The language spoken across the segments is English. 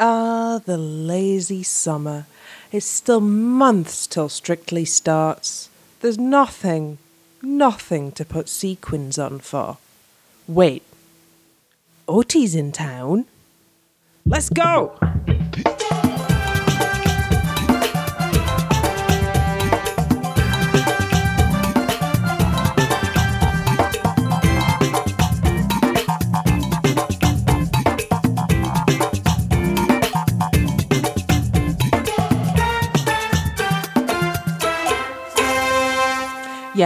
Ah, the lazy summer. It's still months till Strictly starts. There's nothing, nothing to put sequins on for. Wait. Oti's in town? Let's go!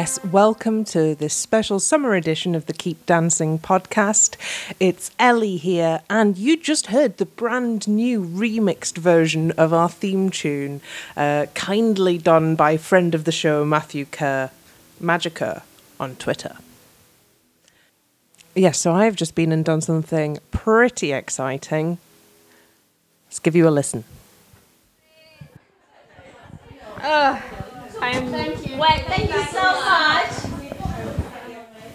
Yes, welcome to this special summer edition of the Keep Dancing podcast. It's Ellie here, and you just heard the brand new remixed version of our theme tune, uh, kindly done by friend of the show, Matthew Kerr, Magiker, on Twitter. Yes, so I've just been and done something pretty exciting. Let's give you a listen. I'm thank you. Well, thank you so much.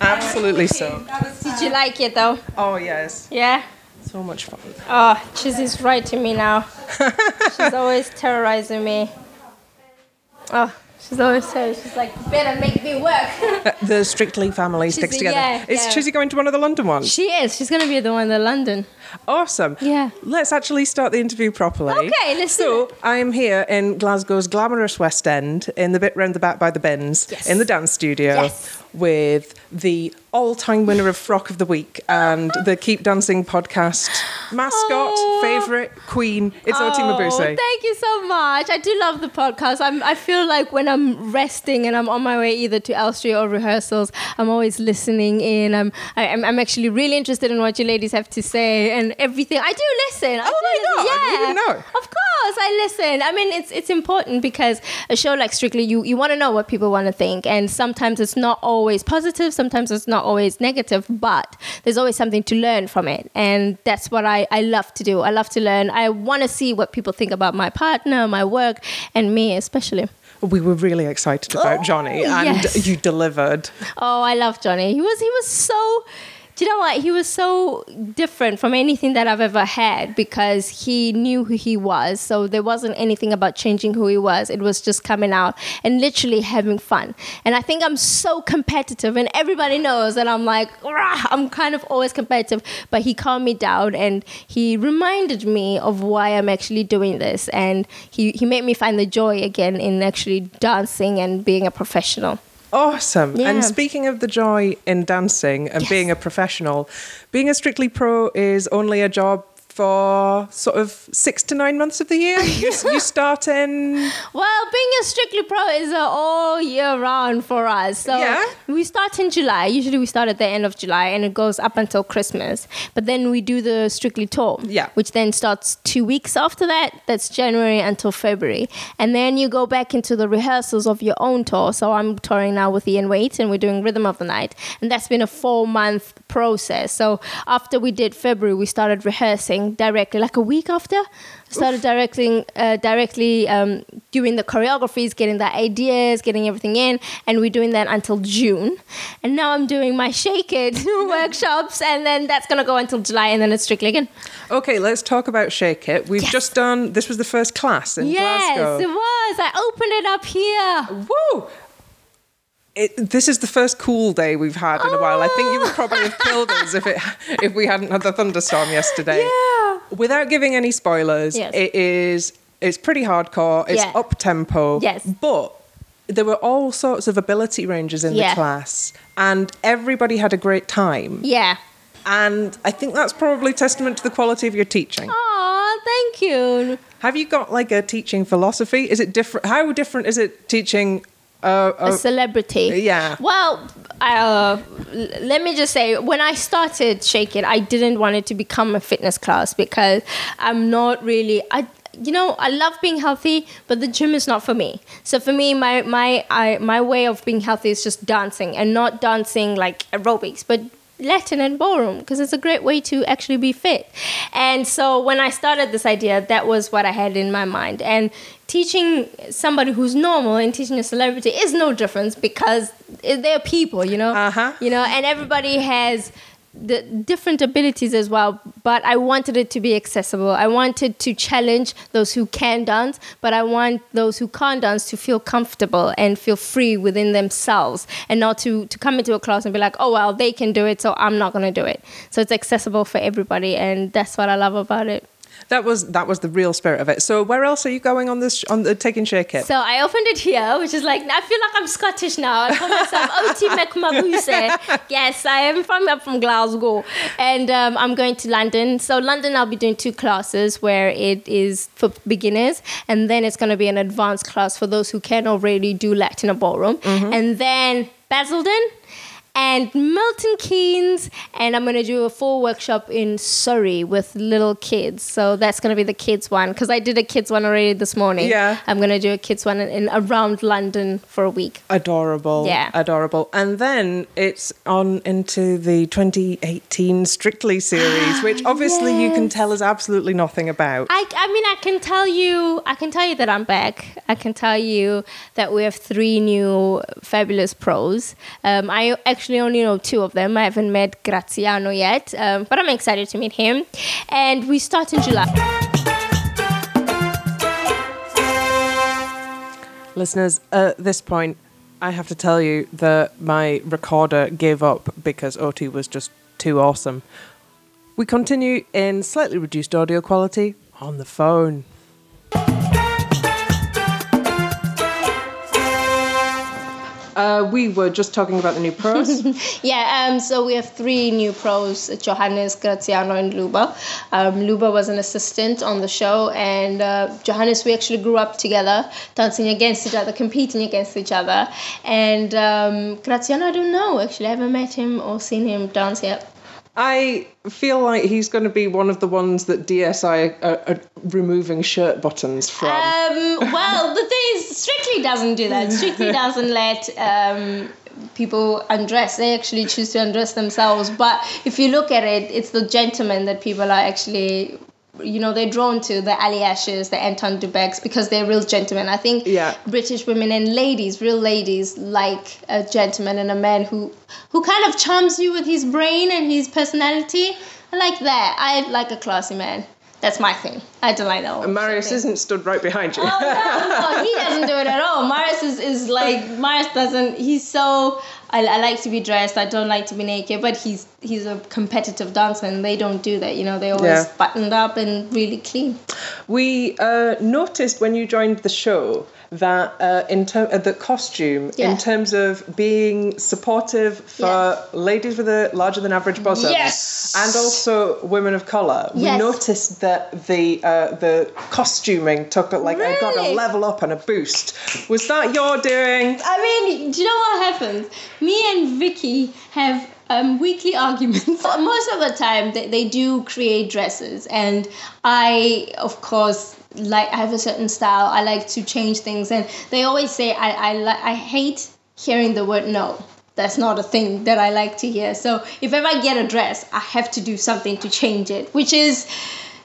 Absolutely so. Did you like it though? Oh, yes. Yeah. So much fun. Oh, Chizzy's writing me now. she's always terrorizing me. Oh, she's always saying she's like, better make me work. Uh, the Strictly family sticks Chizzy, together. yeah, Is yeah. Chizzy going to one of the London ones? she is. She's gonna be the one in the London. Awesome. Yeah. Let's actually start the interview properly. Okay, let's So I am here in Glasgow's glamorous West End, in the bit round the back by the bins, Yes. in the dance studio, Yes. With the all-time winner of Frock of the Week and the Keep Dancing podcast mascot, Oh. favorite queen. It's Oti oh, Mabuse. thank you so much. I do love the podcast. I'm, I feel like when I'm resting and I'm on my way either to Elstree or rehearsals, I'm always listening in. I'm, I, I'm, I'm actually really interested in what you ladies have to say and everything. I do listen. I Oh do my listen. God, Yeah. you didn't know? Of course, I listen. I mean, it's it's important because a show like Strictly, you you want to know what people want to think, and sometimes it's not always positive, sometimes it's not always negative, but there's always something to learn from it, and that's what I I love to do. I love to learn. I want to see what people think about my partner, my work, and me especially. We were really excited about oh, Johnny, and Oh, yes. you delivered. Oh, I love Johnny. He was he was so. Do you know what? He was so different from anything that I've ever had because he knew who he was. So there wasn't anything about changing who he was. It was just coming out and literally having fun. And I think I'm so competitive, and everybody knows that I'm like, I'm kind of always competitive. But he calmed me down and he reminded me of why I'm actually doing this. And he, he made me find the joy again in actually dancing and being a professional. Awesome. Yeah. And speaking of the joy in dancing and Yes. being a professional, being a Strictly Pro is only a job for sort of six to nine months of the year. You, you start in. Well, being a Strictly Pro is uh, all year round for us. So Yeah. we start in July. Usually we start at the end of July and it goes up until Christmas. But then we do the Strictly Tour, Yeah. which then starts two weeks after that. That's January until February. And then you go back into the rehearsals of your own tour. So I'm touring now with Ian Waite and we're doing Rhythm of the Night. And that's been a four month process. So after we did February, we started rehearsing directly, like a week after. Started directing uh, directly um, doing the choreographies, getting the ideas, getting everything in, and we're doing that until June. And now I'm doing my Shake It workshops, and then that's gonna go until July, and then it's strictly again. Okay, let's talk about Shake It. We've Yes. just done. This was the first class in yes, Glasgow. Yes, it was. I opened it up here. Woo! It, this is the first cool day we've had in a while. I think you would probably have killed us if it if we hadn't had the thunderstorm yesterday. Yeah. Without giving any spoilers, Yes. it is it's pretty hardcore. It's Yeah. up tempo. Yes. But there were all sorts of ability ranges in Yeah. the class, and everybody had a great time. Yeah. And I think that's probably testament to the quality of your teaching. Oh, thank you. Have you got like a teaching philosophy? Is it different? How different is it teaching? Uh, a celebrity. yeah. Well, uh, let me just say, when I started Shake It, I didn't want it to become a fitness class because I'm not really. I you know I love being healthy, but the gym is not for me. So for me, my my I, my way of being healthy is just dancing and not dancing like aerobics, but Latin and ballroom because it's a great way to actually be fit. And so when I started this idea, that was what I had in my mind. And teaching somebody who's normal and teaching a celebrity is no difference because they're people, you know. Uh-huh. You know, and everybody has the different abilities as well, but I wanted it to be accessible. I wanted to challenge those who can dance, but I want those who can't dance to feel comfortable and feel free within themselves and not to, to come into a class and be like, oh, well, they can do it, so I'm not going to do it. So it's accessible for everybody, and that's what I love about it. That was that was the real spirit of it. So where else are you going on this on the taking shake it? So I opened it here, which is like I feel like I'm Scottish now. I call myself Oti McMabuse. Yes, I am from up from Glasgow, and um, I'm going to London. So London, I'll be doing two classes where it is for beginners, and then it's going to be an advanced class for those who can already do Latin or ballroom, and then Basildon and Milton Keynes, and I'm going to do a full workshop in Surrey with little kids. So that's going to be the kids one because I did a kids one already this morning. Yeah. I'm going to do a kids one in, in around London for a week. Adorable. Yeah. Adorable. And then it's on into the 2018 Strictly series, which obviously you can tell us absolutely nothing about. I, I mean, I can tell you, I can tell you that I'm back. I can tell you that we have three new fabulous pros. Um, I actually only know two of them. I haven't met Graziano yet, um, but I'm excited to meet him. And we start in July. Listeners, at this point, I have to tell you that my recorder gave up because Oti was just too awesome. We continue in slightly reduced audio quality on the phone. Uh, we were just talking about the new pros. Yeah, um, so we have three new pros Johannes, Graziano, and Luba. Um, Luba was an assistant on the show, and uh, Johannes, we actually grew up together, dancing against each other, competing against each other. And um, Graziano, I don't know, actually, I haven't met him or seen him dance yet. I feel like he's going to be one of the ones that DSI are, are removing shirt buttons from. Um, well, the thing is, Strictly doesn't do that. Strictly doesn't let um, people undress. They actually choose to undress themselves. But if you look at it, it's the gentlemen that people are actually, you know, they're drawn to the Aljažes, the Anton du Bekes, because they're real gentlemen. I think Yeah. British women and ladies, real ladies, like a gentleman and a man who, who kind of charms you with his brain and his personality. I like that. I like a classy man. That's my thing. I don't like that. And Marius thing. isn't stood right behind you. Oh no, no, he doesn't do it at all. Marius is, is like Marius doesn't. He's so. I, I like to be dressed. I don't like to be naked. But he's he's a competitive dancer, and they don't do that. You know, they always Yeah. buttoned up and really clean. We uh, noticed when you joined the show that uh, in term uh, the costume, in terms of being supportive for Yes. ladies with a larger than average bosom, Yes. and also women of color, we noticed that the uh, the costuming took a, like I got a level up and a boost. Was that your doing? I mean, do you know what happens? Me and Vicky have um, weekly arguments. Most of the time, they, they do create dresses, and I, of course, like I have a certain style. I like to change things, and they always say I I li- I hate hearing the word no. That's not a thing that I like to hear. So if ever I get a dress, I have to do something to change it, which is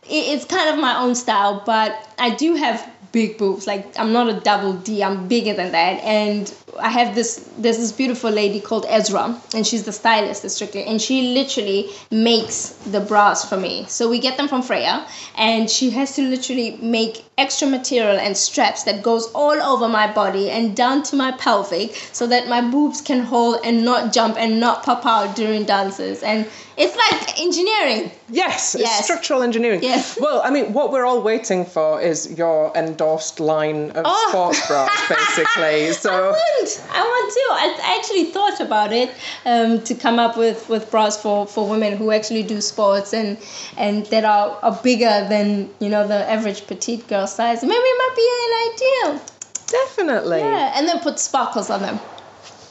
it- it's kind of my own style, but I do have big boobs. Like I'm not a double D, I'm bigger than that. And I have this there's this beautiful lady called Ezra, and she's the stylist at Strictly, and she literally makes the bras for me. So we get them from Freya, and she has to literally make extra material and straps that goes all over my body and down to my pelvic so that my boobs can hold and not jump and not pop out during dances. And it's like engineering. Yes, it's Yes. structural engineering. Yes. Well, I mean, what we're all waiting for is your endorsed line of Oh. sports bras, basically. I So. Want. I want to. I, actually thought about it um, to come up with, with bras for, for women who actually do sports and and that are, are bigger than you know the average petite girl size. Maybe it might be an idea. Definitely. Yeah, and then put sparkles on them.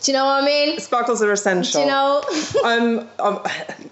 Do you know what I mean? Sparkles are essential. Do you know? um, um,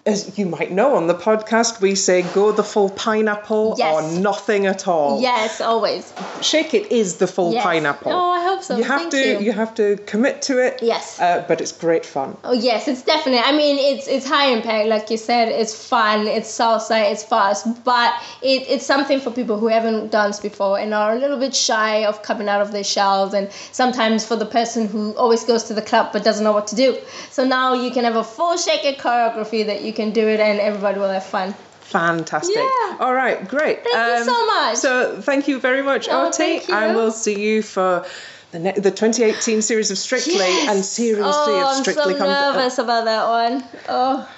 as you might know on the podcast, we say go the full pineapple Yes. or nothing at all. yes, always. Shake it is the full Yes. pineapple. Oh, awesome. You have Thank to you. you have to commit to it. Yes. Uh, but it's great fun. Oh yes, it's definitely. I mean, it's it's high impact, like you said. It's fun. It's salsa. It's fast, but it, it's something for people who haven't danced before and are a little bit shy of coming out of their shells. And sometimes for the person who always goes to the club but doesn't know what to do. So now you can have a full shaker choreography that you can do it, and everybody will have fun. Fantastic. Yeah. All right, great. Um, Thank you so much. So thank you very much, Oh, Oti. And we'll see you for the, ne- the 2018 series of Strictly Yes. and series oh, three of Strictly. I'm Strictly so Come- uh, nervous about that one. Oh.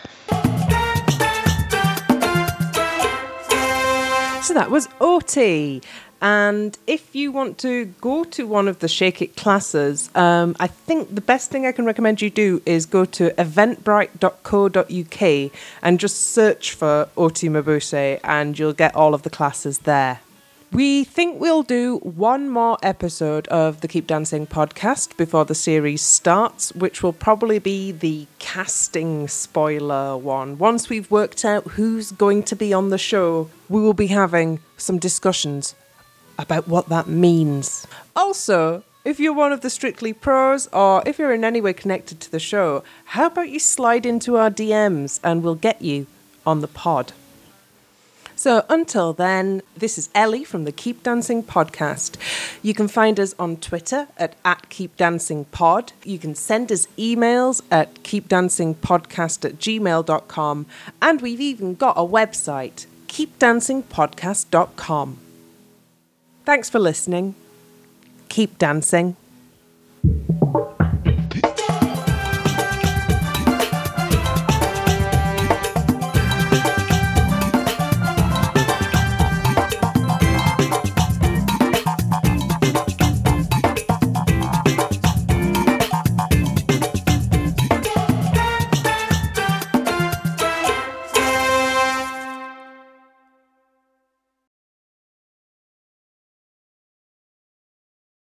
So that was Oti. And if you want to go to one of the Shake It classes, um, I think the best thing I can recommend you do is go to eventbrite.co.uk and just search for Oti Mabuse and you'll get all of the classes there. We think we'll do one more episode of the Keep Dancing podcast before the series starts, which will probably be the casting spoiler one. Once we've worked out who's going to be on the show, we will be having some discussions about what that means. Also, if you're one of the Strictly Pros or if you're in any way connected to the show, how about you slide into our DMs and we'll get you on the pod. So until then, this is Ellie from the Keep Dancing podcast. You can find us on Twitter at, at Keep Dancing Pod. You can send us emails at keepdancingpodcast at gmail.com. And we've even got a website, keepdancingpodcast.com. Thanks for listening. Keep dancing.